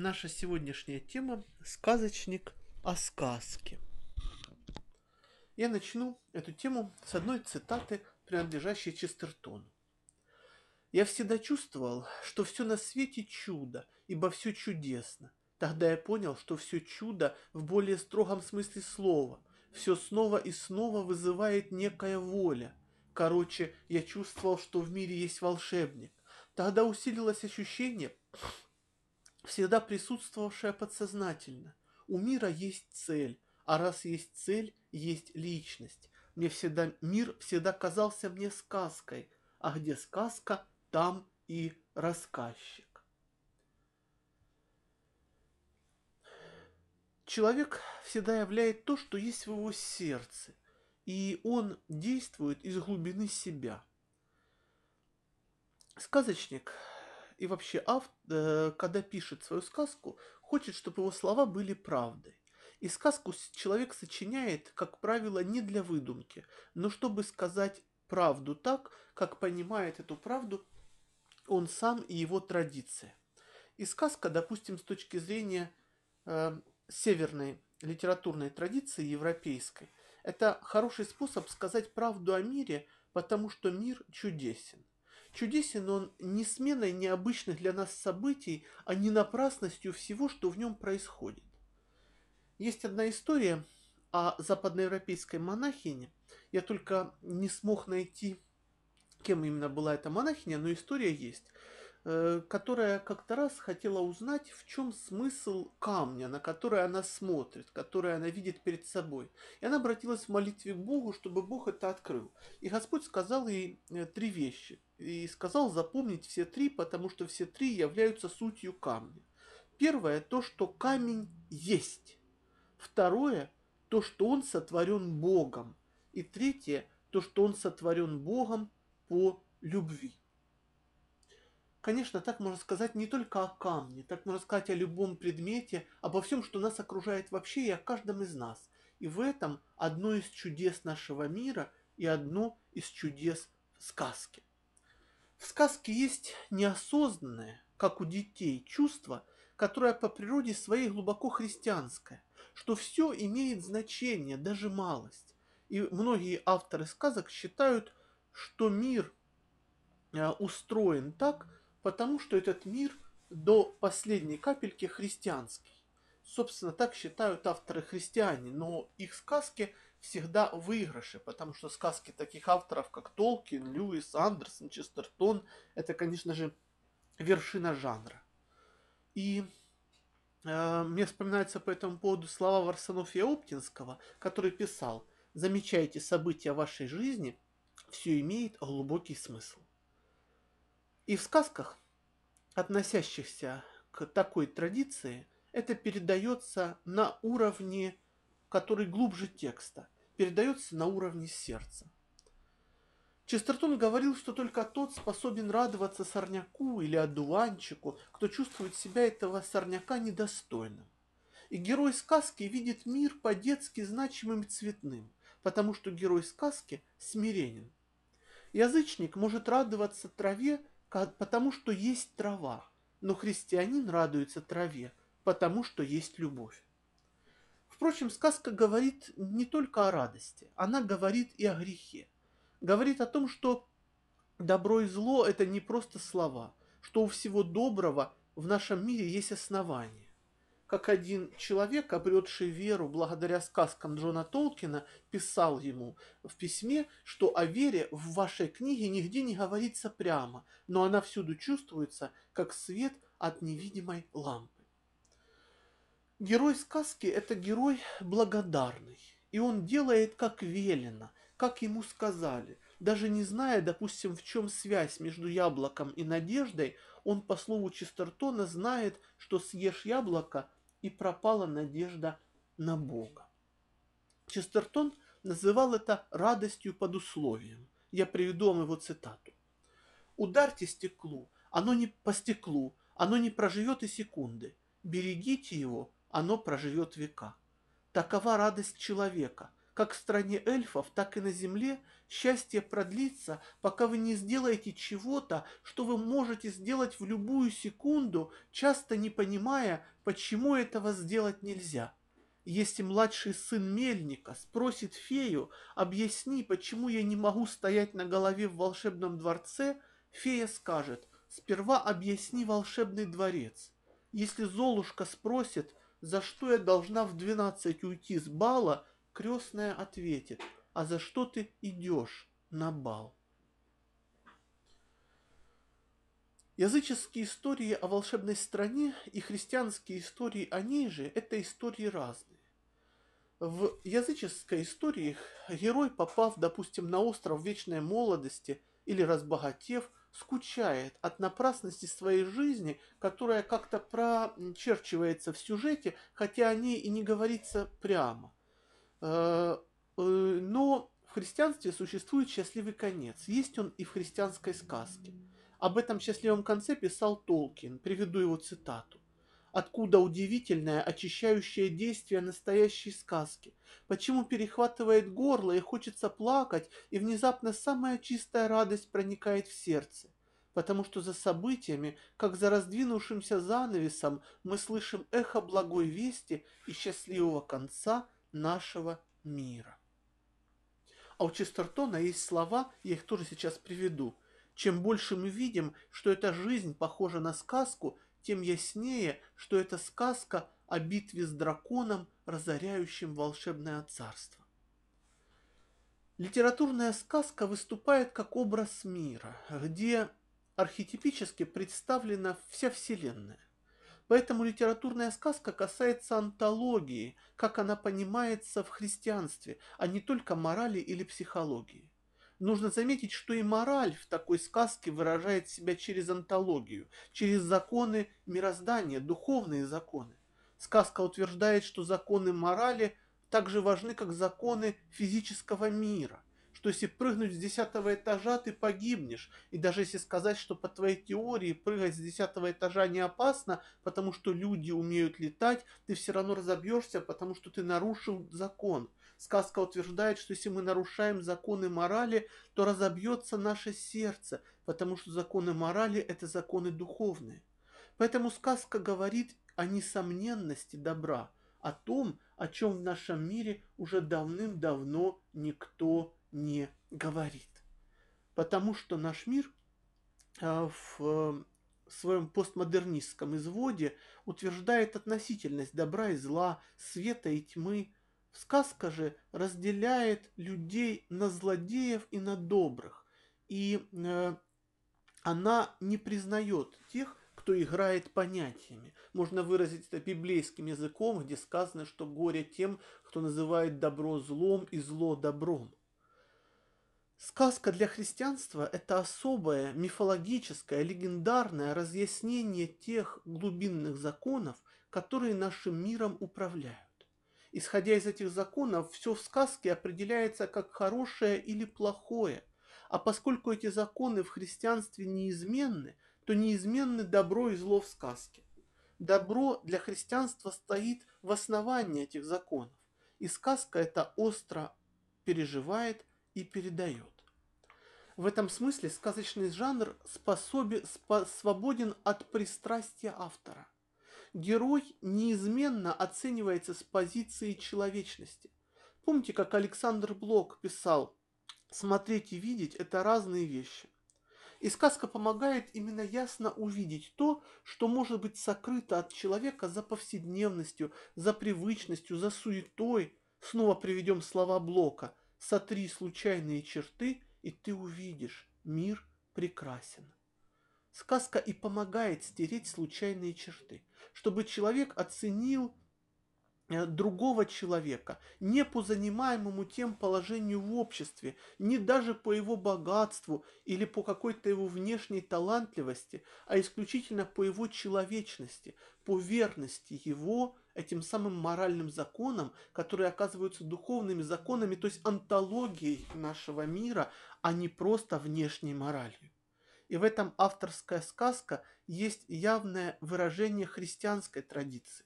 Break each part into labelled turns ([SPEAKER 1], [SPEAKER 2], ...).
[SPEAKER 1] наша сегодняшняя тема – сказочник о сказке. Я начну эту тему с одной цитаты, принадлежащей Честертону. «Я всегда чувствовал, что все на свете чудо, ибо все чудесно. Тогда я понял, что все чудо в более строгом смысле слова. Все снова и снова вызывает некая воля. Короче, я чувствовал, что в мире есть волшебник. Тогда усилилось ощущение, всегда присутствовавшее подсознательно. У мира есть цель, а раз есть цель, есть личность. Мне всегда мир всегда казался мне сказкой, а где сказка, там и рассказчик. Человек всегда являет то, что есть в его сердце, и он действует из глубины себя. Сказочник и вообще автор, э, когда пишет свою сказку, хочет, чтобы его слова были правдой. И сказку человек сочиняет, как правило, не для выдумки, но чтобы сказать правду так, как понимает эту правду он сам и его традиция. И сказка, допустим, с точки зрения э, северной литературной традиции европейской, это хороший способ сказать правду о мире, потому что мир чудесен. Чудесен он не сменой необычных для нас событий, а не напрасностью всего, что в нем происходит. Есть одна история о западноевропейской монахине. Я только не смог найти, кем именно была эта монахиня, но история есть которая как-то раз хотела узнать, в чем смысл камня, на который она смотрит, который она видит перед собой. И она обратилась в молитве к Богу, чтобы Бог это открыл. И Господь сказал ей э, три вещи и сказал запомнить все три, потому что все три являются сутью камня. Первое, то, что камень есть. Второе, то, что он сотворен Богом. И третье, то, что он сотворен Богом по любви. Конечно, так можно сказать не только о камне, так можно сказать о любом предмете, обо всем, что нас окружает вообще и о каждом из нас. И в этом одно из чудес нашего мира и одно из чудес сказки. В сказке есть неосознанное, как у детей, чувство, которое по природе своей глубоко христианское, что все имеет значение, даже малость. И многие авторы сказок считают, что мир э, устроен так, потому что этот мир до последней капельки христианский. Собственно, так считают авторы христиане, но их сказки – всегда выигрыши, потому что сказки таких авторов, как Толкин, Льюис, Андерсон, Честертон, это, конечно же, вершина жанра. И э, мне вспоминаются по этому поводу слова Варсонофия Оптинского, который писал «Замечайте события вашей жизни, все имеет глубокий смысл». И в сказках, относящихся к такой традиции, это передается на уровне который глубже текста, передается на уровне сердца. Честертон говорил, что только тот способен радоваться сорняку или одуванчику, кто чувствует себя этого сорняка недостойным. И герой сказки видит мир по-детски значимым и цветным, потому что герой сказки смиренен. Язычник может радоваться траве, потому что есть трава, но христианин радуется траве, потому что есть любовь. Впрочем, сказка говорит не только о радости, она говорит и о грехе. Говорит о том, что добро и зло – это не просто слова, что у всего доброго в нашем мире есть основание. Как один человек, обретший веру благодаря сказкам Джона Толкина, писал ему в письме, что о вере в вашей книге нигде не говорится прямо, но она всюду чувствуется, как свет от невидимой лампы. Герой сказки – это герой благодарный. И он делает, как велено, как ему сказали. Даже не зная, допустим, в чем связь между яблоком и надеждой, он, по слову Честертона, знает, что съешь яблоко, и пропала надежда на Бога. Честертон называл это радостью под условием. Я приведу вам его цитату. «Ударьте стеклу, оно не по стеклу, оно не проживет и секунды. Берегите его, оно проживет века. Такова радость человека. Как в стране эльфов, так и на земле Счастье продлится, пока вы не сделаете чего-то, что вы можете сделать в любую секунду, часто не понимая, почему этого сделать нельзя. Если младший сын мельника спросит фею, объясни, почему я не могу стоять на голове в волшебном дворце, фея скажет, сперва объясни волшебный дворец. Если Золушка спросит, за что я должна в двенадцать уйти с бала, крестная ответит, а за что ты идешь на бал? Языческие истории о волшебной стране и христианские истории о ней же – это истории разные. В языческой истории герой, попав, допустим, на остров вечной молодости или разбогатев, скучает от напрасности своей жизни, которая как-то прочерчивается в сюжете, хотя о ней и не говорится прямо. Э, но в христианстве существует счастливый конец. Есть он и в христианской сказке. Об этом счастливом конце писал Толкин. Приведу его цитату. Откуда удивительное очищающее действие настоящей сказки? Почему перехватывает горло и хочется плакать, и внезапно самая чистая радость проникает в сердце? Потому что за событиями, как за раздвинувшимся занавесом, мы слышим эхо благой вести и счастливого конца нашего мира. А у Честертона есть слова, я их тоже сейчас приведу – чем больше мы видим, что эта жизнь похожа на сказку, тем яснее, что это сказка о битве с драконом, разоряющим волшебное царство. Литературная сказка выступает как образ мира, где архетипически представлена вся Вселенная. Поэтому литературная сказка касается антологии, как она понимается в христианстве, а не только морали или психологии. Нужно заметить, что и мораль в такой сказке выражает себя через антологию, через законы мироздания, духовные законы. Сказка утверждает, что законы морали так же важны, как законы физического мира – что если прыгнуть с десятого этажа, ты погибнешь. И даже если сказать, что по твоей теории прыгать с десятого этажа не опасно, потому что люди умеют летать, ты все равно разобьешься, потому что ты нарушил закон. Сказка утверждает, что если мы нарушаем законы морали, то разобьется наше сердце, потому что законы морали – это законы духовные. Поэтому сказка говорит о несомненности добра, о том, о чем в нашем мире уже давным-давно никто не говорит. Потому что наш мир а, в своем постмодернистском изводе утверждает относительность добра и зла, света и тьмы, Сказка же разделяет людей на злодеев и на добрых. И э, она не признает тех, кто играет понятиями. Можно выразить это библейским языком, где сказано, что горе тем, кто называет добро злом и зло добром. Сказка для христианства – это особое мифологическое, легендарное разъяснение тех глубинных законов, которые нашим миром управляют. Исходя из этих законов, все в сказке определяется как хорошее или плохое. А поскольку эти законы в христианстве неизменны, то неизменны добро и зло в сказке. Добро для христианства стоит в основании этих законов. И сказка это остро переживает и передает. В этом смысле сказочный жанр способен, спо, свободен от пристрастия автора – герой неизменно оценивается с позиции человечности. Помните, как Александр Блок писал, смотреть и видеть – это разные вещи. И сказка помогает именно ясно увидеть то, что может быть сокрыто от человека за повседневностью, за привычностью, за суетой. Снова приведем слова Блока. «Сотри случайные черты, и ты увидишь, мир прекрасен». Сказка и помогает стереть случайные черты, чтобы человек оценил э, другого человека не по занимаемому тем положению в обществе, не даже по его богатству или по какой-то его внешней талантливости, а исключительно по его человечности, по верности его этим самым моральным законам, которые оказываются духовными законами, то есть антологией нашего мира, а не просто внешней моралью. И в этом авторская сказка есть явное выражение христианской традиции.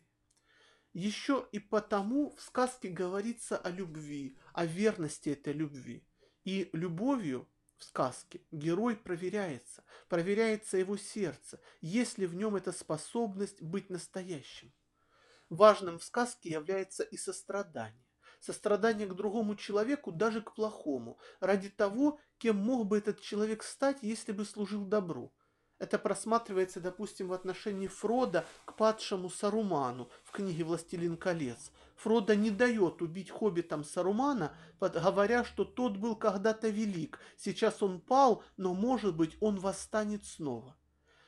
[SPEAKER 1] Еще и потому в сказке говорится о любви, о верности этой любви. И любовью в сказке герой проверяется, проверяется его сердце, есть ли в нем эта способность быть настоящим. Важным в сказке является и сострадание. Сострадание к другому человеку, даже к плохому, ради того, кем мог бы этот человек стать, если бы служил добру. Это просматривается, допустим, в отношении Фрода к падшему Саруману в книге «Властелин колец». Фрода не дает убить хоббитам Сарумана, говоря, что тот был когда-то велик, сейчас он пал, но, может быть, он восстанет снова.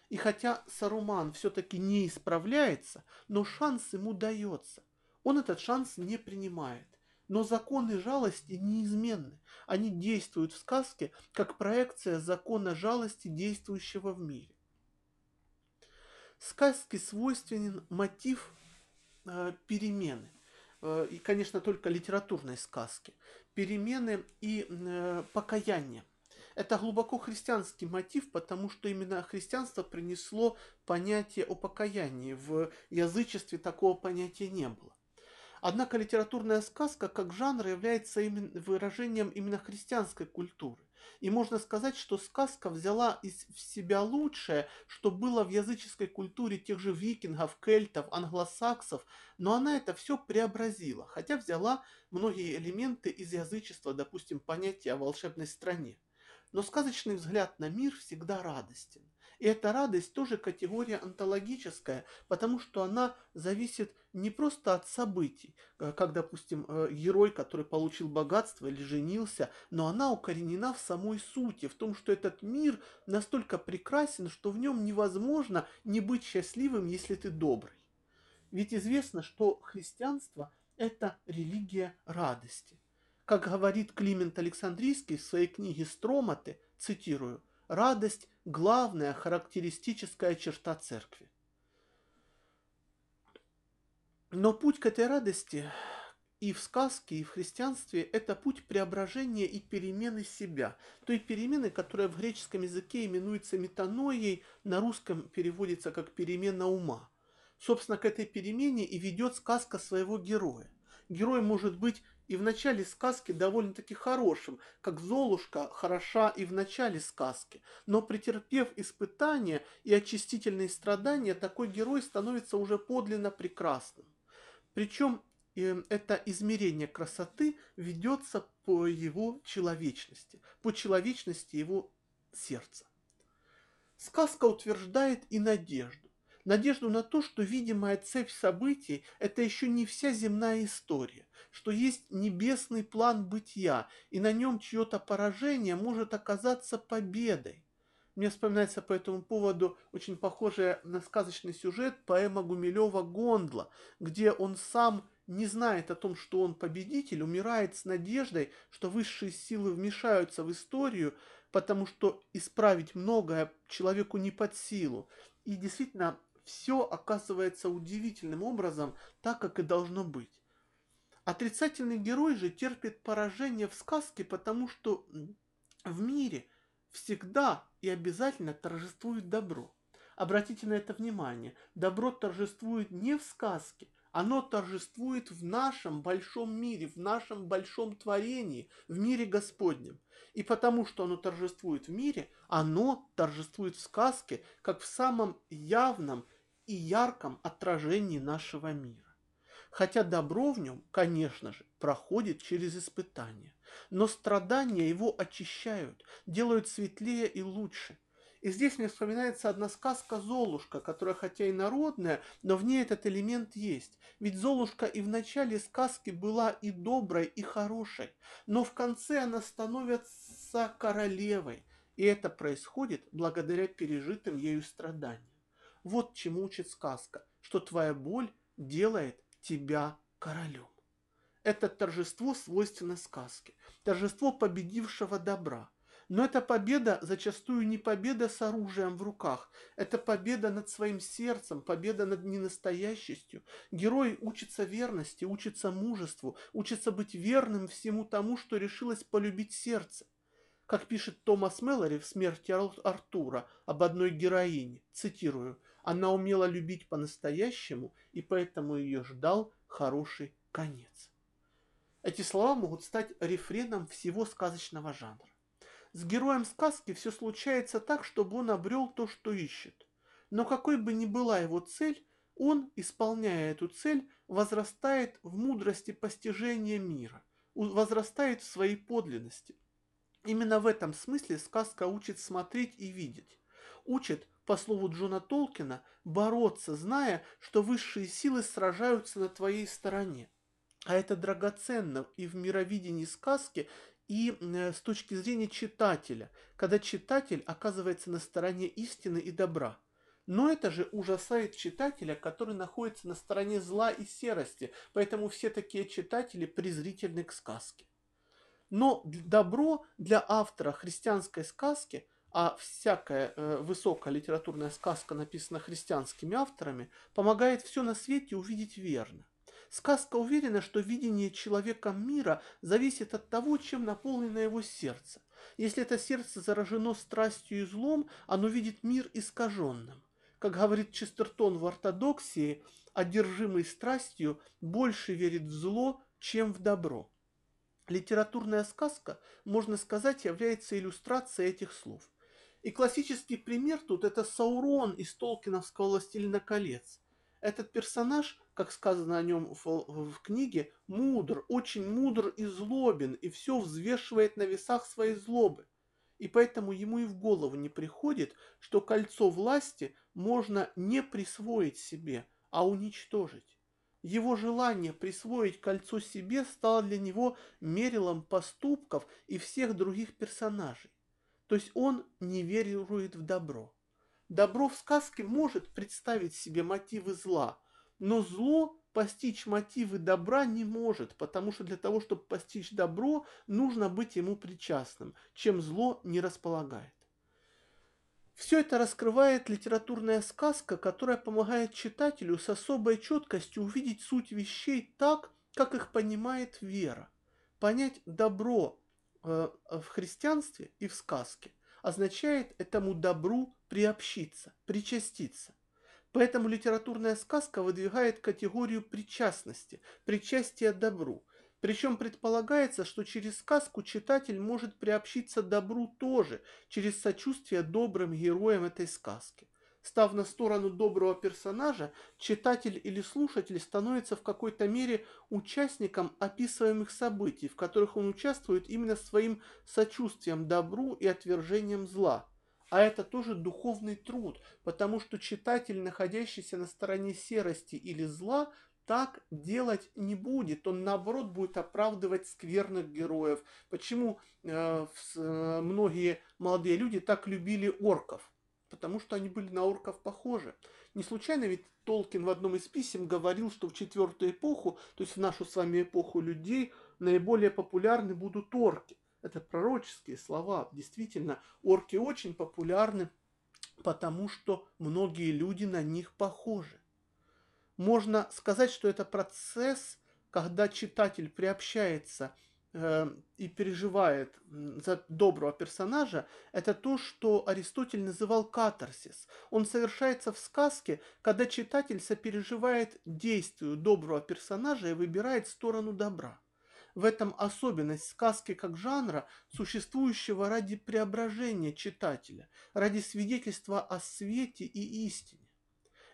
[SPEAKER 1] И хотя Саруман все-таки не исправляется, но шанс ему дается. Он этот шанс не принимает. Но законы жалости неизменны. Они действуют в сказке как проекция закона жалости, действующего в мире. Сказке свойственен мотив э, перемены. Э, и, конечно, только литературной сказки. Перемены и э, покаяния. Это глубоко христианский мотив, потому что именно христианство принесло понятие о покаянии. В язычестве такого понятия не было. Однако литературная сказка как жанр является именно выражением именно христианской культуры. И можно сказать, что сказка взяла из себя лучшее, что было в языческой культуре тех же викингов, кельтов, англосаксов, но она это все преобразила, хотя взяла многие элементы из язычества, допустим, понятие о волшебной стране. Но сказочный взгляд на мир всегда радостен. И эта радость тоже категория онтологическая, потому что она зависит не просто от событий, э, как, допустим, э, герой, который получил богатство или женился, но она укоренена в самой сути, в том, что этот мир настолько прекрасен, что в нем невозможно не быть счастливым, если ты добрый. Ведь известно, что христианство – это религия радости. Как говорит Климент Александрийский в своей книге «Строматы», цитирую, «радость – главная характеристическая черта церкви». Но путь к этой радости и в сказке, и в христианстве – это путь преображения и перемены себя. Той перемены, которая в греческом языке именуется метаноей, на русском переводится как перемена ума. Собственно, к этой перемене и ведет сказка своего героя. Герой может быть и в начале сказки довольно-таки хорошим, как Золушка хороша и в начале сказки. Но претерпев испытания и очистительные страдания, такой герой становится уже подлинно прекрасным. Причем э, это измерение красоты ведется по его человечности, по человечности его сердца. Сказка утверждает и надежду надежду на то, что видимая цепь событий – это еще не вся земная история, что есть небесный план бытия, и на нем чье-то поражение может оказаться победой. Мне вспоминается по этому поводу очень похожая на сказочный сюжет поэма Гумилева «Гондла», где он сам не знает о том, что он победитель, умирает с надеждой, что высшие силы вмешаются в историю, потому что исправить многое человеку не под силу. И действительно, все оказывается удивительным образом так, как и должно быть. Отрицательный герой же терпит поражение в сказке, потому что в мире всегда и обязательно торжествует добро. Обратите на это внимание. Добро торжествует не в сказке, оно торжествует в нашем большом мире, в нашем большом творении, в мире Господнем. И потому что оно торжествует в мире, оно торжествует в сказке, как в самом явном и ярком отражении нашего мира. Хотя добро в нем, конечно же, проходит через испытания, но страдания его очищают, делают светлее и лучше. И здесь мне вспоминается одна сказка «Золушка», которая хотя и народная, но в ней этот элемент есть. Ведь Золушка и в начале сказки была и доброй, и хорошей, но в конце она становится королевой, и это происходит благодаря пережитым ею страданиям. Вот чему учит сказка, что твоя боль делает тебя королем. Это торжество свойственно сказке, торжество победившего добра. Но эта победа зачастую не победа с оружием в руках, это победа над своим сердцем, победа над ненастоящестью. Герой учится верности, учится мужеству, учится быть верным всему тому, что решилось полюбить сердце. Как пишет Томас Мэллори в «Смерти Артура» об одной героине, цитирую, она умела любить по-настоящему, и поэтому ее ждал хороший конец. Эти слова могут стать рефреном всего сказочного жанра. С героем сказки все случается так, чтобы он обрел то, что ищет. Но какой бы ни была его цель, он, исполняя эту цель, возрастает в мудрости постижения мира, возрастает в своей подлинности. Именно в этом смысле сказка учит смотреть и видеть. Учит, по слову Джона Толкина, бороться, зная, что высшие силы сражаются на твоей стороне. А это драгоценно и в мировидении сказки, и э, с точки зрения читателя, когда читатель оказывается на стороне истины и добра. Но это же ужасает читателя, который находится на стороне зла и серости, поэтому все такие читатели презрительны к сказке. Но добро для автора христианской сказки, а всякая э, высокая литературная сказка написана христианскими авторами, помогает все на свете увидеть верно. Сказка уверена, что видение человеком мира зависит от того, чем наполнено его сердце. Если это сердце заражено страстью и злом, оно видит мир искаженным. Как говорит Честертон в ортодоксии, одержимый страстью больше верит в зло, чем в добро. Литературная сказка, можно сказать, является иллюстрацией этих слов. И классический пример тут это Саурон из Толкиновского «Властелина колец». Этот персонаж, как сказано о нем в, в книге, мудр, очень мудр и злобен, и все взвешивает на весах своей злобы. И поэтому ему и в голову не приходит, что кольцо власти можно не присвоить себе, а уничтожить. Его желание присвоить кольцо себе стало для него мерилом поступков и всех других персонажей. То есть он не верует в добро. Добро в сказке может представить себе мотивы зла, но зло постичь мотивы добра не может, потому что для того, чтобы постичь добро, нужно быть ему причастным, чем зло не располагает. Все это раскрывает литературная сказка, которая помогает читателю с особой четкостью увидеть суть вещей так, как их понимает вера. Понять добро в христианстве и в сказке означает этому добру приобщиться, причаститься. Поэтому литературная сказка выдвигает категорию причастности, причастия добру. Причем предполагается, что через сказку читатель может приобщиться добру тоже, через сочувствие добрым героям этой сказки. Став на сторону доброго персонажа, читатель или слушатель становится в какой-то мере участником описываемых событий, в которых он участвует именно своим сочувствием добру и отвержением зла. А это тоже духовный труд, потому что читатель, находящийся на стороне серости или зла, так делать не будет. Он, наоборот, будет оправдывать скверных героев. Почему э, э, многие молодые люди так любили орков? Потому что они были на орков похожи. Не случайно ведь Толкин в одном из писем говорил, что в четвертую эпоху, то есть в нашу с вами эпоху людей, наиболее популярны будут орки. Это пророческие слова. Действительно, орки очень популярны, потому что многие люди на них похожи. Можно сказать, что это процесс, когда читатель приобщается и переживает за доброго персонажа, это то, что Аристотель называл катарсис. Он совершается в сказке, когда читатель сопереживает действию доброго персонажа и выбирает сторону добра. В этом особенность сказки как жанра, существующего ради преображения читателя, ради свидетельства о свете и истине.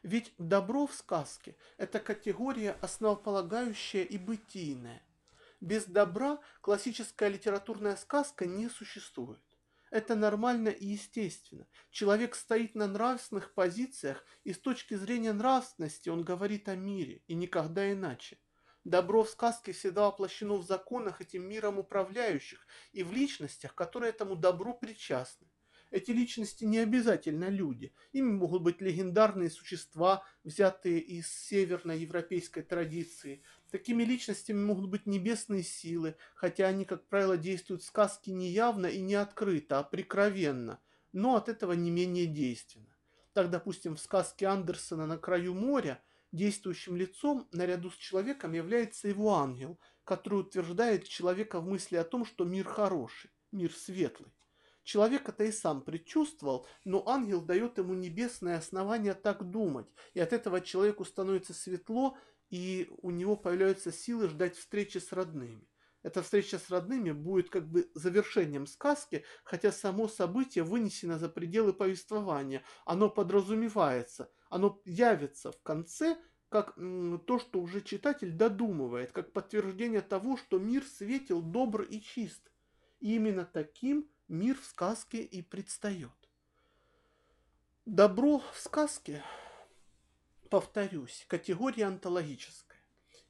[SPEAKER 1] Ведь добро в сказке – это категория основополагающая и бытийная – без добра классическая литературная сказка не существует. Это нормально и естественно. Человек стоит на нравственных позициях, и с точки зрения нравственности он говорит о мире, и никогда иначе. Добро в сказке всегда воплощено в законах этим миром управляющих и в личностях, которые этому добру причастны. Эти личности не обязательно люди. Ими могут быть легендарные существа, взятые из северноевропейской традиции, Такими личностями могут быть небесные силы, хотя они, как правило, действуют в сказке не явно и не открыто, а прикровенно, но от этого не менее действенно. Так, допустим, в сказке Андерсона «На краю моря» действующим лицом наряду с человеком является его ангел, который утверждает человека в мысли о том, что мир хороший, мир светлый. Человек это и сам предчувствовал, но ангел дает ему небесное основание так думать, и от этого человеку становится светло, и у него появляются силы ждать встречи с родными. Эта встреча с родными будет как бы завершением сказки, хотя само событие вынесено за пределы повествования. Оно подразумевается, оно явится в конце как то, что уже читатель додумывает, как подтверждение того, что мир светил, добр и чист. И именно таким мир в сказке и предстает. Добро в сказке, повторюсь, категория антологическая.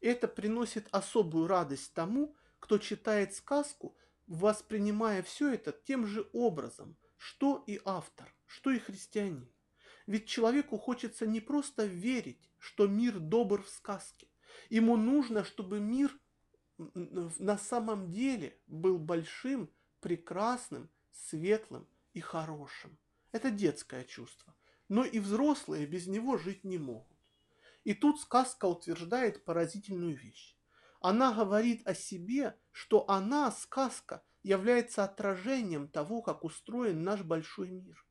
[SPEAKER 1] Это приносит особую радость тому, кто читает сказку, воспринимая все это тем же образом, что и автор, что и христианин. Ведь человеку хочется не просто верить, что мир добр в сказке. Ему нужно, чтобы мир на самом деле был большим, прекрасным, светлым и хорошим. Это детское чувство. Но и взрослые без него жить не могут. И тут сказка утверждает поразительную вещь. Она говорит о себе, что она, сказка, является отражением того, как устроен наш большой мир.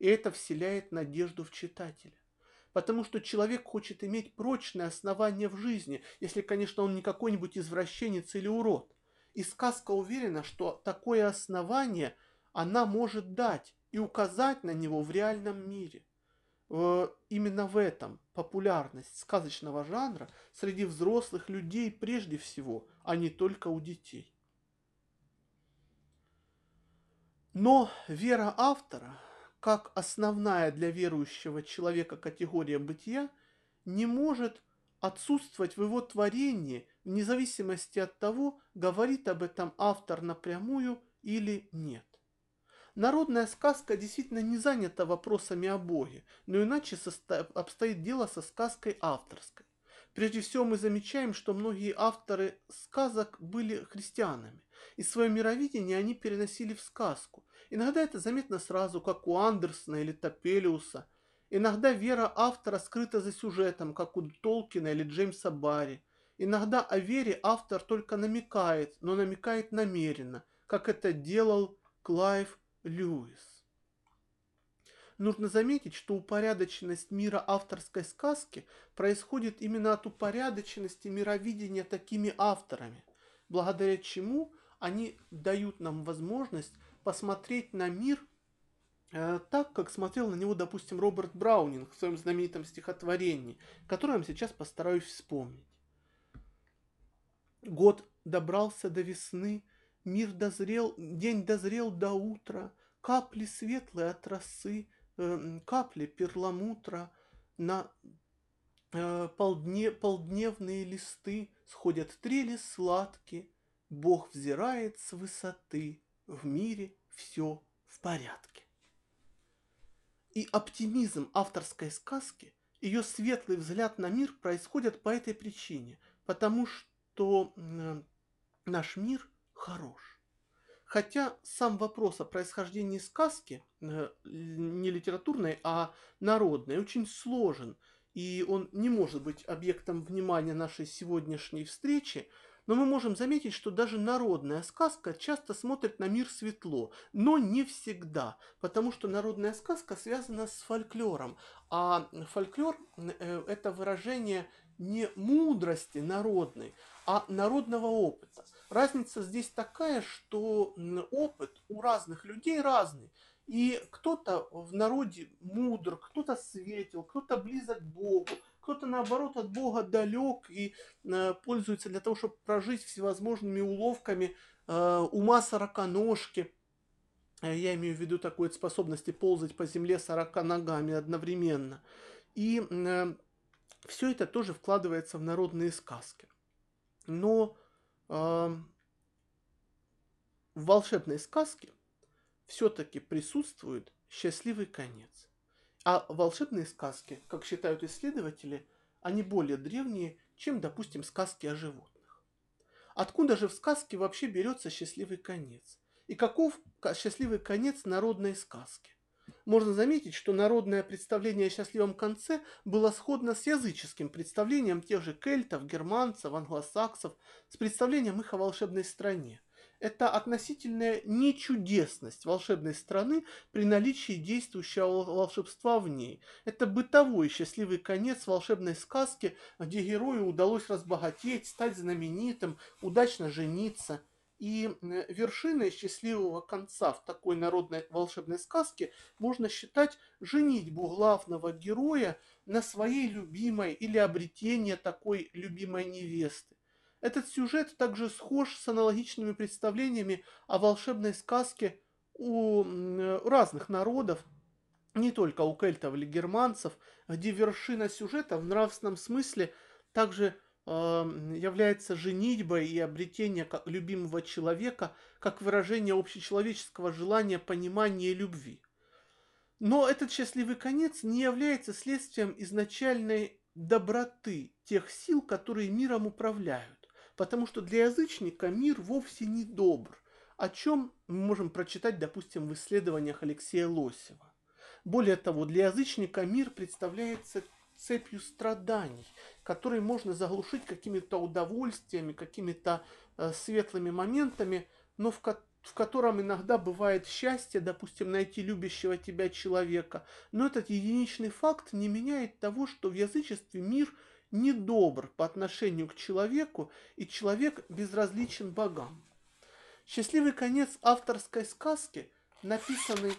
[SPEAKER 1] И это вселяет надежду в читателя. Потому что человек хочет иметь прочное основание в жизни, если, конечно, он не какой-нибудь извращенец или урод. И сказка уверена, что такое основание она может дать и указать на него в реальном мире именно в этом популярность сказочного жанра среди взрослых людей прежде всего, а не только у детей. Но вера автора, как основная для верующего человека категория бытия, не может отсутствовать в его творении вне зависимости от того, говорит об этом автор напрямую или нет. Народная сказка действительно не занята вопросами о Боге, но иначе обстоит дело со сказкой авторской. Прежде всего мы замечаем, что многие авторы сказок были христианами, и свое мировидение они переносили в сказку. Иногда это заметно сразу, как у Андерсона или Топелиуса. Иногда вера автора скрыта за сюжетом, как у Толкина или Джеймса Барри. Иногда о вере автор только намекает, но намекает намеренно, как это делал Клайв Льюис. Нужно заметить, что упорядоченность мира авторской сказки происходит именно от упорядоченности мировидения такими авторами, благодаря чему они дают нам возможность посмотреть на мир э, так, как смотрел на него, допустим, Роберт Браунинг в своем знаменитом стихотворении, которое я сейчас постараюсь вспомнить. Год добрался до весны, Мир дозрел, день дозрел до утра, Капли светлые от росы, э, Капли перламутра На э, полдне, полдневные листы Сходят трели сладкие, Бог взирает с высоты, В мире все в порядке. И оптимизм авторской сказки, ее светлый взгляд на мир происходят по этой причине, потому что наш мир хорош. Хотя сам вопрос о происхождении сказки, э, не литературной, а народной, очень сложен, и он не может быть объектом внимания нашей сегодняшней встречи, но мы можем заметить, что даже народная сказка часто смотрит на мир светло, но не всегда, потому что народная сказка связана с фольклором, а фольклор э, это выражение не мудрости народной, а народного опыта. Разница здесь такая, что опыт у разных людей разный. И кто-то в народе мудр, кто-то светил, кто-то близок к Богу, кто-то наоборот от Бога далек и э, пользуется для того, чтобы прожить всевозможными уловками э, ума сороконожки. Э, я имею в виду такой способности ползать по земле сорока ногами одновременно. И э, все это тоже вкладывается в народные сказки. Но в волшебной сказке все-таки присутствует счастливый конец. А волшебные сказки, как считают исследователи, они более древние, чем, допустим, сказки о животных. Откуда же в сказке вообще берется счастливый конец? И каков счастливый конец народной сказки? Можно заметить, что народное представление о счастливом конце было сходно с языческим представлением тех же кельтов, германцев, англосаксов, с представлением их о волшебной стране. это относительная нечудесность волшебной страны при наличии действующего волшебства в ней. Это бытовой счастливый конец волшебной сказки, где герою удалось разбогатеть, стать знаменитым, удачно жениться. И вершиной счастливого конца в такой народной волшебной сказке можно считать женитьбу главного героя на своей любимой или обретение такой любимой невесты. Этот сюжет также схож с аналогичными представлениями о волшебной сказке у разных народов, не только у кельтов или германцев, где вершина сюжета в нравственном смысле также э, является женитьбой и обретение любимого человека как выражение общечеловеческого желания, понимания и любви. Но этот счастливый конец не является следствием изначальной доброты тех сил, которые миром управляют потому что для язычника мир вовсе не добр, о чем мы можем прочитать, допустим, в исследованиях Алексея Лосева. Более того, для язычника мир представляется цепью страданий, которые можно заглушить какими-то удовольствиями, какими-то э, светлыми моментами, но в, ко в котором иногда бывает счастье, допустим, найти любящего тебя человека. Но этот единичный факт не меняет того, что в язычестве мир – недобр по отношению к человеку, и человек безразличен богам. Счастливый конец авторской сказки, написанный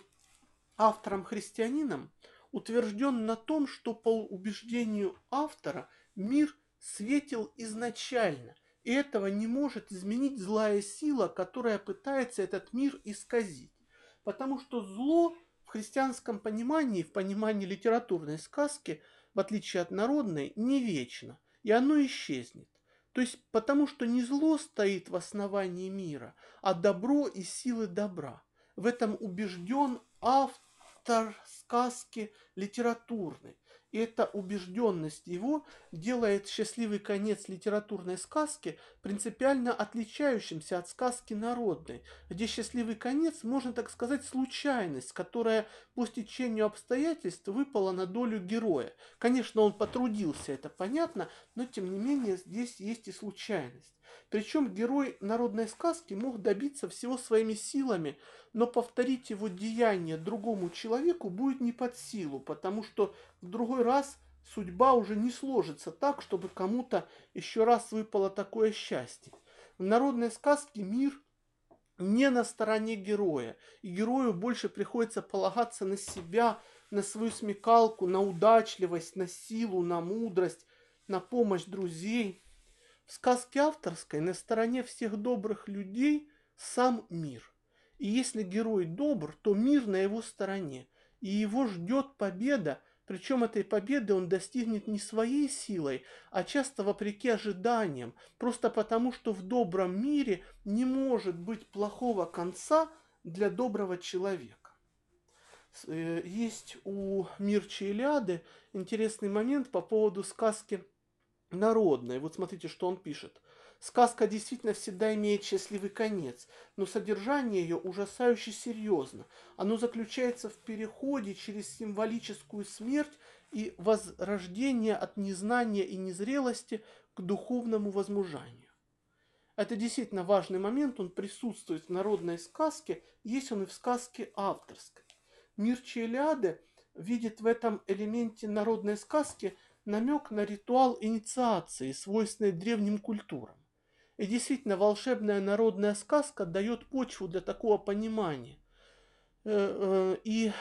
[SPEAKER 1] автором-христианином, утвержден на том, что по убеждению автора мир светил изначально, и этого не может изменить злая сила, которая пытается этот мир исказить. Потому что зло в христианском понимании, в понимании литературной сказки – в отличие от народной, не вечно, и оно исчезнет. То есть потому, что не зло стоит в основании мира, а добро и силы добра. В этом убежден автор сказки литературной. И эта убежденность его делает счастливый конец литературной сказки принципиально отличающимся от сказки народной, где счастливый конец, можно так сказать, случайность, которая по стечению обстоятельств выпала на долю героя. Конечно, он потрудился, это понятно, но тем не менее здесь есть и случайность. Причем герой народной сказки мог добиться всего своими силами, но повторить его деяние другому человеку будет не под силу, потому что в другой раз судьба уже не сложится так, чтобы кому-то еще раз выпало такое счастье. В народной сказке мир не на стороне героя, и герою больше приходится полагаться на себя, на свою смекалку, на удачливость, на силу, на мудрость, на помощь друзей. В сказке авторской на стороне всех добрых людей сам мир. И если герой добр, то мир на его стороне, и его ждет победа, причем этой победы он достигнет не своей силой, а часто вопреки ожиданиям, просто потому что в добром мире не может быть плохого конца для доброго человека. Э, есть у Мирчи Илиады интересный момент по поводу сказки народной. Вот смотрите, что он пишет. Сказка действительно всегда имеет счастливый конец, но содержание ее ужасающе серьезно. Оно заключается в переходе через символическую смерть и возрождение от незнания и незрелости к духовному возмужанию. Это действительно важный момент, он присутствует в народной сказке, есть он и в сказке авторской. Мир Челиады видит в этом элементе народной сказки намек на ритуал инициации, свойственный древним культурам. И действительно, волшебная народная сказка дает почву для такого понимания. Э, э, и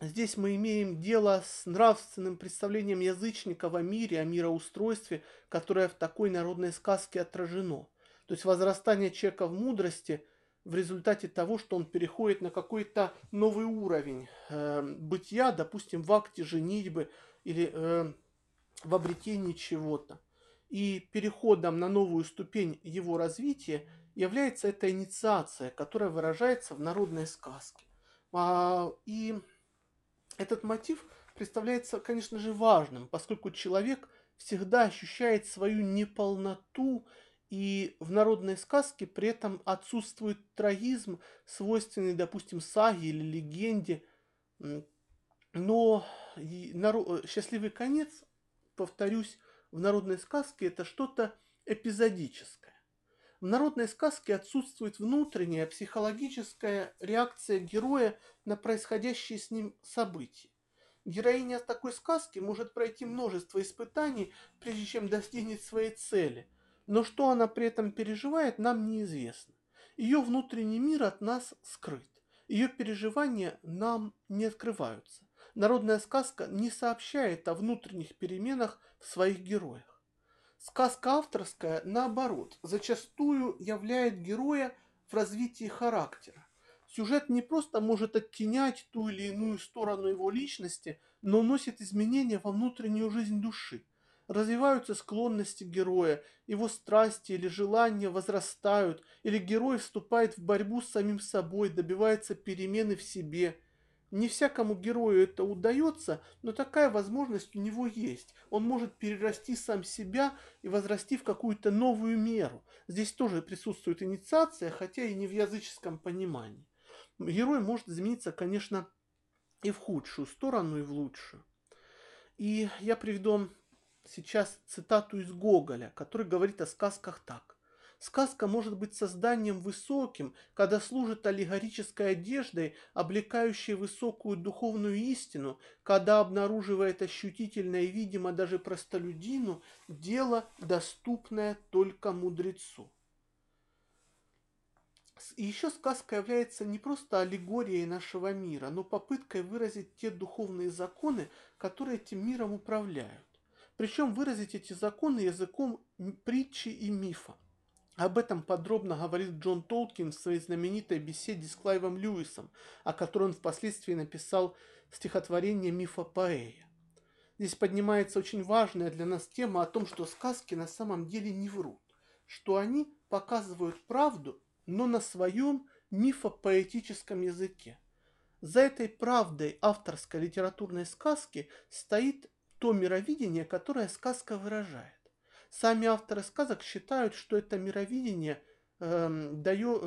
[SPEAKER 1] здесь мы имеем дело с нравственным представлением язычников о мире, о мироустройстве, которое в такой народной сказке отражено. То есть возрастание человека в мудрости в результате того, что он переходит на какой-то новый уровень э, бытия, допустим, в акте женитьбы или э, в обретении чего-то. И переходом на новую ступень его развития является эта инициация, которая выражается в народной сказке. А, и этот мотив представляется, конечно же, важным, поскольку человек всегда ощущает свою неполноту, и в народной сказке при этом отсутствует трагизм, свойственный, допустим, саге или легенде. Но счастливый конец, повторюсь, в народной сказке это что-то эпизодическое. В народной сказке отсутствует внутренняя психологическая реакция героя на происходящие с ним события. Героиня такой сказки может пройти множество испытаний, прежде чем достигнет своей цели, но что она при этом переживает, нам неизвестно. Ее внутренний мир от нас скрыт. Ее переживания нам не открываются. Народная сказка не сообщает о внутренних переменах в своих героях. Сказка авторская, наоборот, зачастую являет героя в развитии характера. Сюжет не просто может оттенять ту или иную сторону его личности, но носит изменения во внутреннюю жизнь души. Развиваются склонности героя, его страсти или желания возрастают, или герой вступает в борьбу с самим собой, добивается перемены в себе – не всякому герою это удается, но такая возможность у него есть. Он может перерасти сам себя и возрасти в какую-то новую меру. Здесь тоже присутствует инициация, хотя и не в языческом понимании. Герой может измениться, конечно, и в худшую сторону, и в лучшую. И я приведу сейчас цитату из Гоголя, который говорит о сказках так. Сказка может быть созданием высоким, когда служит аллегорической одеждой, облекающей высокую духовную истину, когда обнаруживает ощутительно и видимо даже простолюдину дело, доступное только мудрецу. И еще сказка является не просто аллегорией нашего мира, но попыткой выразить те духовные законы, которые этим миром управляют. Причем выразить эти законы языком притчи и мифа. Об этом подробно говорит Джон Толкин в своей знаменитой беседе с Клайвом Льюисом, о которой он впоследствии написал стихотворение «Мифопоэя». Здесь поднимается очень важная для нас тема о том, что сказки на самом деле не врут, что они показывают правду, но на своем мифопоэтическом языке. За этой правдой авторской литературной сказки стоит то мировидение, которое сказка выражает. Сами авторы сказок считают, что это мировидение э, дает,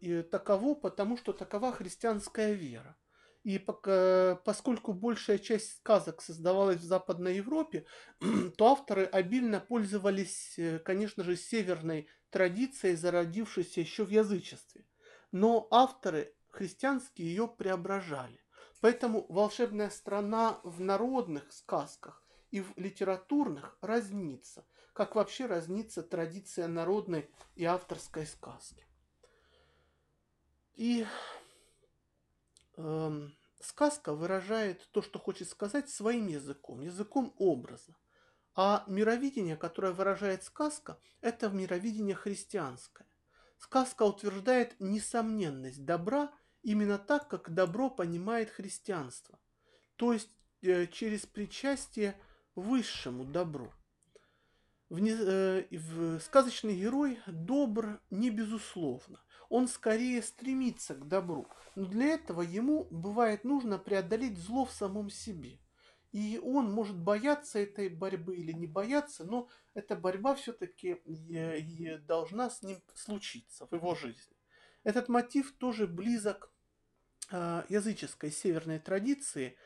[SPEAKER 1] э, таково, потому что такова христианская вера. И пока, поскольку большая часть сказок создавалась в Западной Европе, то авторы обильно пользовались, э, конечно же, северной традицией, зародившейся еще в язычестве. Но авторы христианские ее преображали. Поэтому волшебная страна в народных сказках и в литературных разнится – как вообще разнится традиция народной и авторской сказки. И э, сказка выражает то, что хочет сказать, своим языком, языком образа. А мировидение, которое выражает сказка, это мировидение христианское. Сказка утверждает несомненность добра именно так, как добро понимает христианство, то есть э, через причастие высшему добру. В, не, э, в сказочный герой добр не безусловно. Он скорее стремится к добру. Но для этого ему бывает нужно преодолеть зло в самом себе. И он может бояться этой борьбы или не бояться, но эта борьба все-таки э, должна с ним случиться в его жизни. Этот мотив тоже близок э, языческой северной традиции,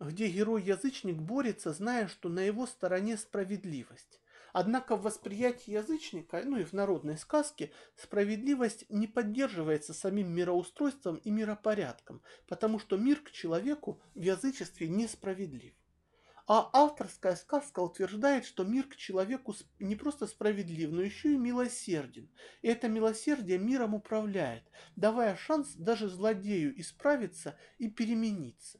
[SPEAKER 1] где герой-язычник борется, зная, что на его стороне справедливость. Однако в восприятии язычника, ну и в народной сказке, справедливость не поддерживается самим мироустройством и миропорядком, потому что мир к человеку в язычестве несправедлив. А авторская сказка утверждает, что мир к человеку не просто справедлив, но еще и милосерден. И это милосердие миром управляет, давая шанс даже злодею исправиться и перемениться.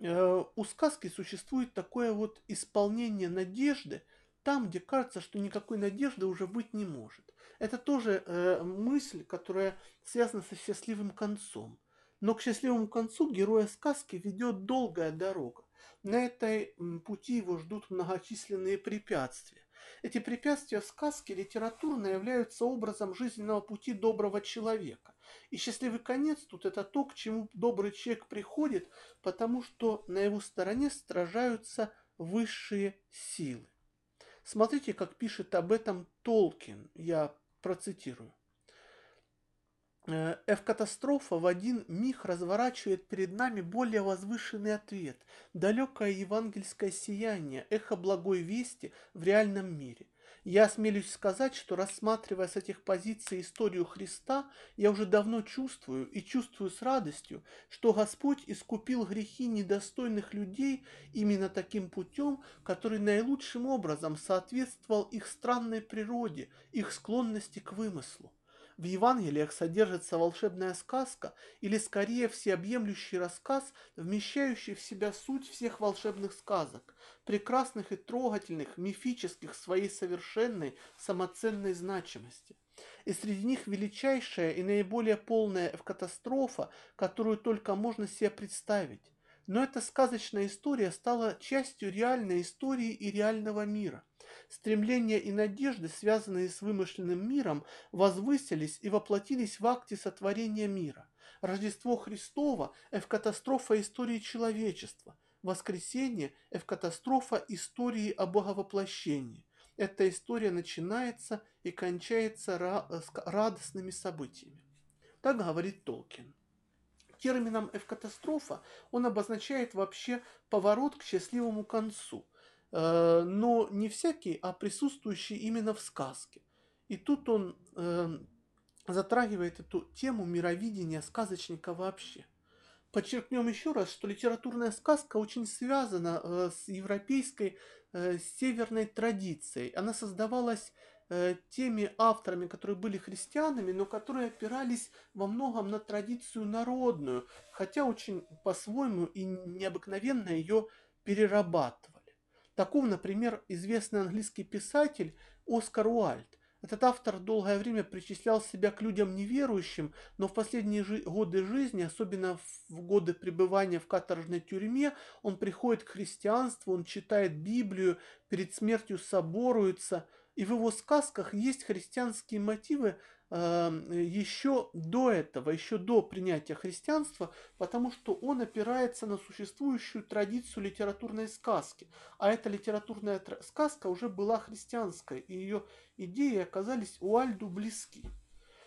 [SPEAKER 1] Э, у сказки существует такое вот исполнение надежды там, где кажется, что никакой надежды уже быть не может. Это тоже э, мысль, которая связана со счастливым концом. Но к счастливому концу героя сказки ведет долгая дорога. На этой пути его ждут многочисленные препятствия. Эти препятствия в сказке литературно являются образом жизненного пути доброго человека. И счастливый конец тут это то, к чему добрый человек приходит, потому что на его стороне сражаются высшие силы. Смотрите, как пишет об этом Толкин, я процитирую. Э, F-катастрофа в один миг разворачивает перед нами более возвышенный ответ, далекое евангельское сияние, эхо благой вести в реальном мире. Я осмелюсь сказать, что рассматривая с этих позиций историю Христа, я уже давно чувствую и чувствую с радостью, что Господь искупил грехи недостойных людей именно таким путем, который наилучшим образом соответствовал их странной природе, их склонности к вымыслу. В Евангелиях содержится волшебная сказка или скорее всеобъемлющий рассказ, вмещающий в себя суть всех волшебных сказок, прекрасных и трогательных, мифических своей совершенной самоценной значимости. И среди них величайшая и наиболее полная катастрофа, которую только можно себе представить. Но эта сказочная история стала частью реальной истории и реального мира. Стремления и надежды, связанные с вымышленным миром, возвысились и воплотились в акте сотворения мира. Рождество Христово – это катастрофа истории человечества. Воскресенье – это катастрофа истории о Боговоплощении. Эта история начинается и кончается радостными событиями. Так говорит Толкин. Термином «эвкатастрофа» он обозначает вообще поворот к счастливому концу – Э, но не всякий, а присутствующий именно в сказке. И тут он эм, затрагивает эту тему мировидения сказочника вообще. Подчеркнем еще раз, что литературная сказка очень связана э, с европейской э, северной традицией. Она создавалась теми авторами, которые были христианами, но которые опирались во многом на традицию народную, хотя очень по-своему и необыкновенно ее перерабатывали. Таков, например, известный английский писатель Оскар Уальд. Этот автор долгое время причислял себя к людям неверующим, но в последние жи- годы жизни, особенно в годы пребывания в каторжной тюрьме, он приходит к христианству, он читает Библию, перед смертью соборуется, и в его сказках есть христианские мотивы, еще до этого, еще до принятия христианства, потому что он опирается на существующую традицию литературной сказки. А эта литературная сказка уже была христианской, и ее идеи оказались у Альду близки.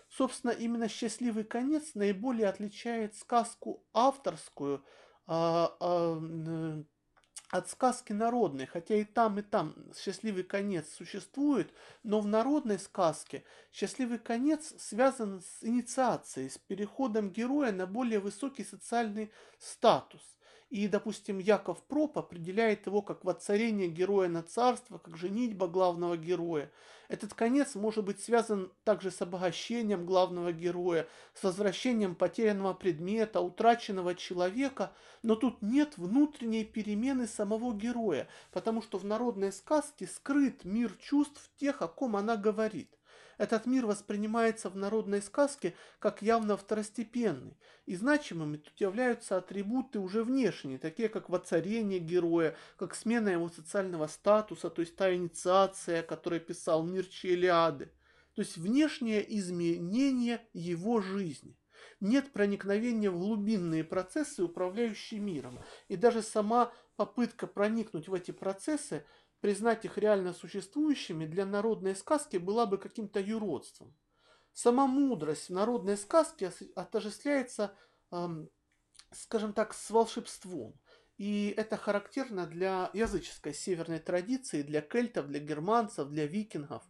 [SPEAKER 1] Собственно, именно «Счастливый конец» наиболее отличает сказку авторскую а, а, от сказки народной, хотя и там, и там счастливый конец существует, но в народной сказке счастливый конец связан с инициацией, с переходом героя на более высокий социальный статус. И, допустим, Яков Проп определяет его как воцарение героя на царство, как женитьба главного героя. Этот конец может быть связан также с обогащением главного героя, с возвращением потерянного предмета, утраченного человека, но тут нет внутренней перемены самого героя, потому что в народной сказке скрыт мир чувств тех, о ком она говорит. Этот мир воспринимается в народной сказке как явно второстепенный, и значимыми тут являются атрибуты уже внешние, такие как воцарение героя, как смена его социального статуса, то есть та инициация, о которой писал Мирчи Илиады, то есть внешнее изменение его жизни. Нет проникновения в глубинные процессы, управляющие миром. И даже сама попытка проникнуть в эти процессы – признать их реально существующими для народной сказки была бы каким-то юродством. Сама мудрость в народной сказке отождествляется, эм, скажем так, с волшебством. И это характерно для языческой северной традиции, для кельтов, для германцев, для викингов.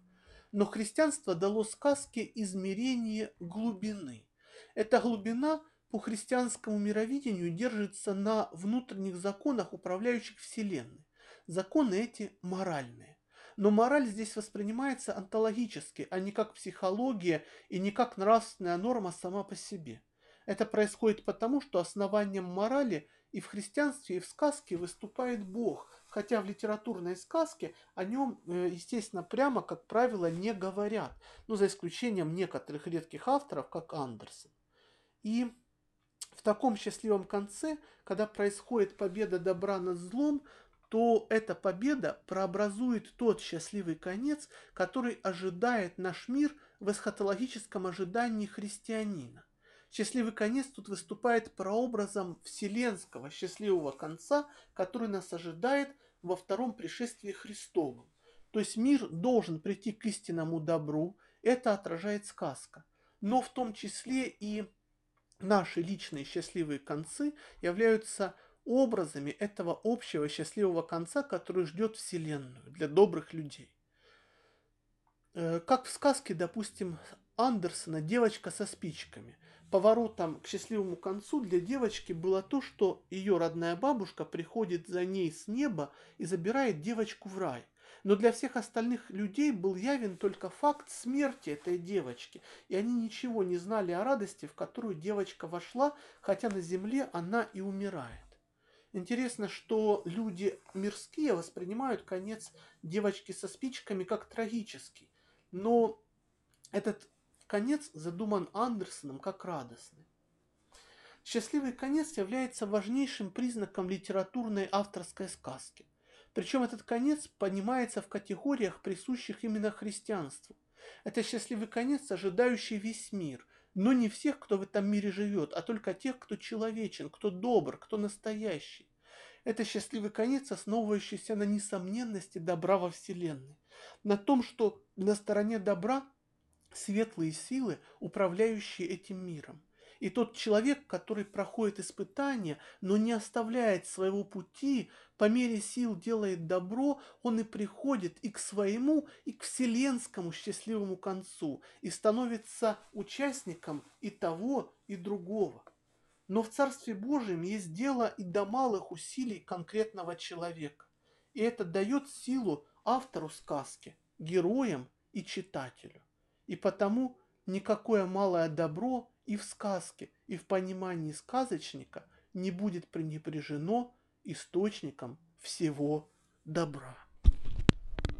[SPEAKER 1] Но христианство дало сказке измерение глубины. Эта глубина по христианскому мировидению держится на внутренних законах, управляющих Вселенной. Законы эти моральные. Но мораль здесь воспринимается онтологически, а не как психология и не как нравственная норма сама по себе. Это происходит потому, что основанием морали и в христианстве, и в сказке выступает Бог, хотя в литературной сказке о нем, э, естественно, прямо, как правило, не говорят, ну, за исключением некоторых редких авторов, как Андерсон. И в таком счастливом конце, когда происходит победа добра над злом, то эта победа прообразует тот счастливый конец, который ожидает наш мир в эсхатологическом ожидании христианина. Счастливый конец тут выступает прообразом вселенского счастливого конца, который нас ожидает во втором пришествии Христовом. То есть мир должен прийти к истинному добру, это отражает сказка. Но в том числе и наши личные счастливые концы являются образами этого общего счастливого конца, который ждет Вселенную для добрых людей. э, как в сказке, допустим, Андерсона «Девочка со спичками». Поворотом к счастливому концу для девочки было то, что ее родная бабушка приходит за ней с неба и забирает девочку в рай. Но для всех остальных людей был явен только факт смерти этой девочки, и они ничего не знали о радости, в которую девочка вошла, хотя на земле она и умирает. Интересно, что люди мирские воспринимают конец девочки со спичками как трагический, но этот конец задуман Андерсоном как радостный. Счастливый конец является важнейшим признаком литературной авторской сказки. Причем этот конец понимается в категориях, присущих именно христианству. Это счастливый конец, ожидающий весь мир, но не всех, кто в этом мире живет, а только тех, кто человечен, кто добр, кто настоящий. Это счастливый конец, основывающийся на несомненности добра во Вселенной, на том, что на стороне добра светлые силы, управляющие этим миром. И тот человек, который проходит испытания, но не оставляет своего пути, по мере сил делает добро, он и приходит и к своему, и к вселенскому счастливому концу, и становится участником и того, и другого. Но в Царстве Божьем есть дело и до малых усилий конкретного человека. И это дает силу автору сказки, героям и читателю. И потому никакое малое добро и в сказке, и в понимании сказочника не будет пренебрежено источником всего добра.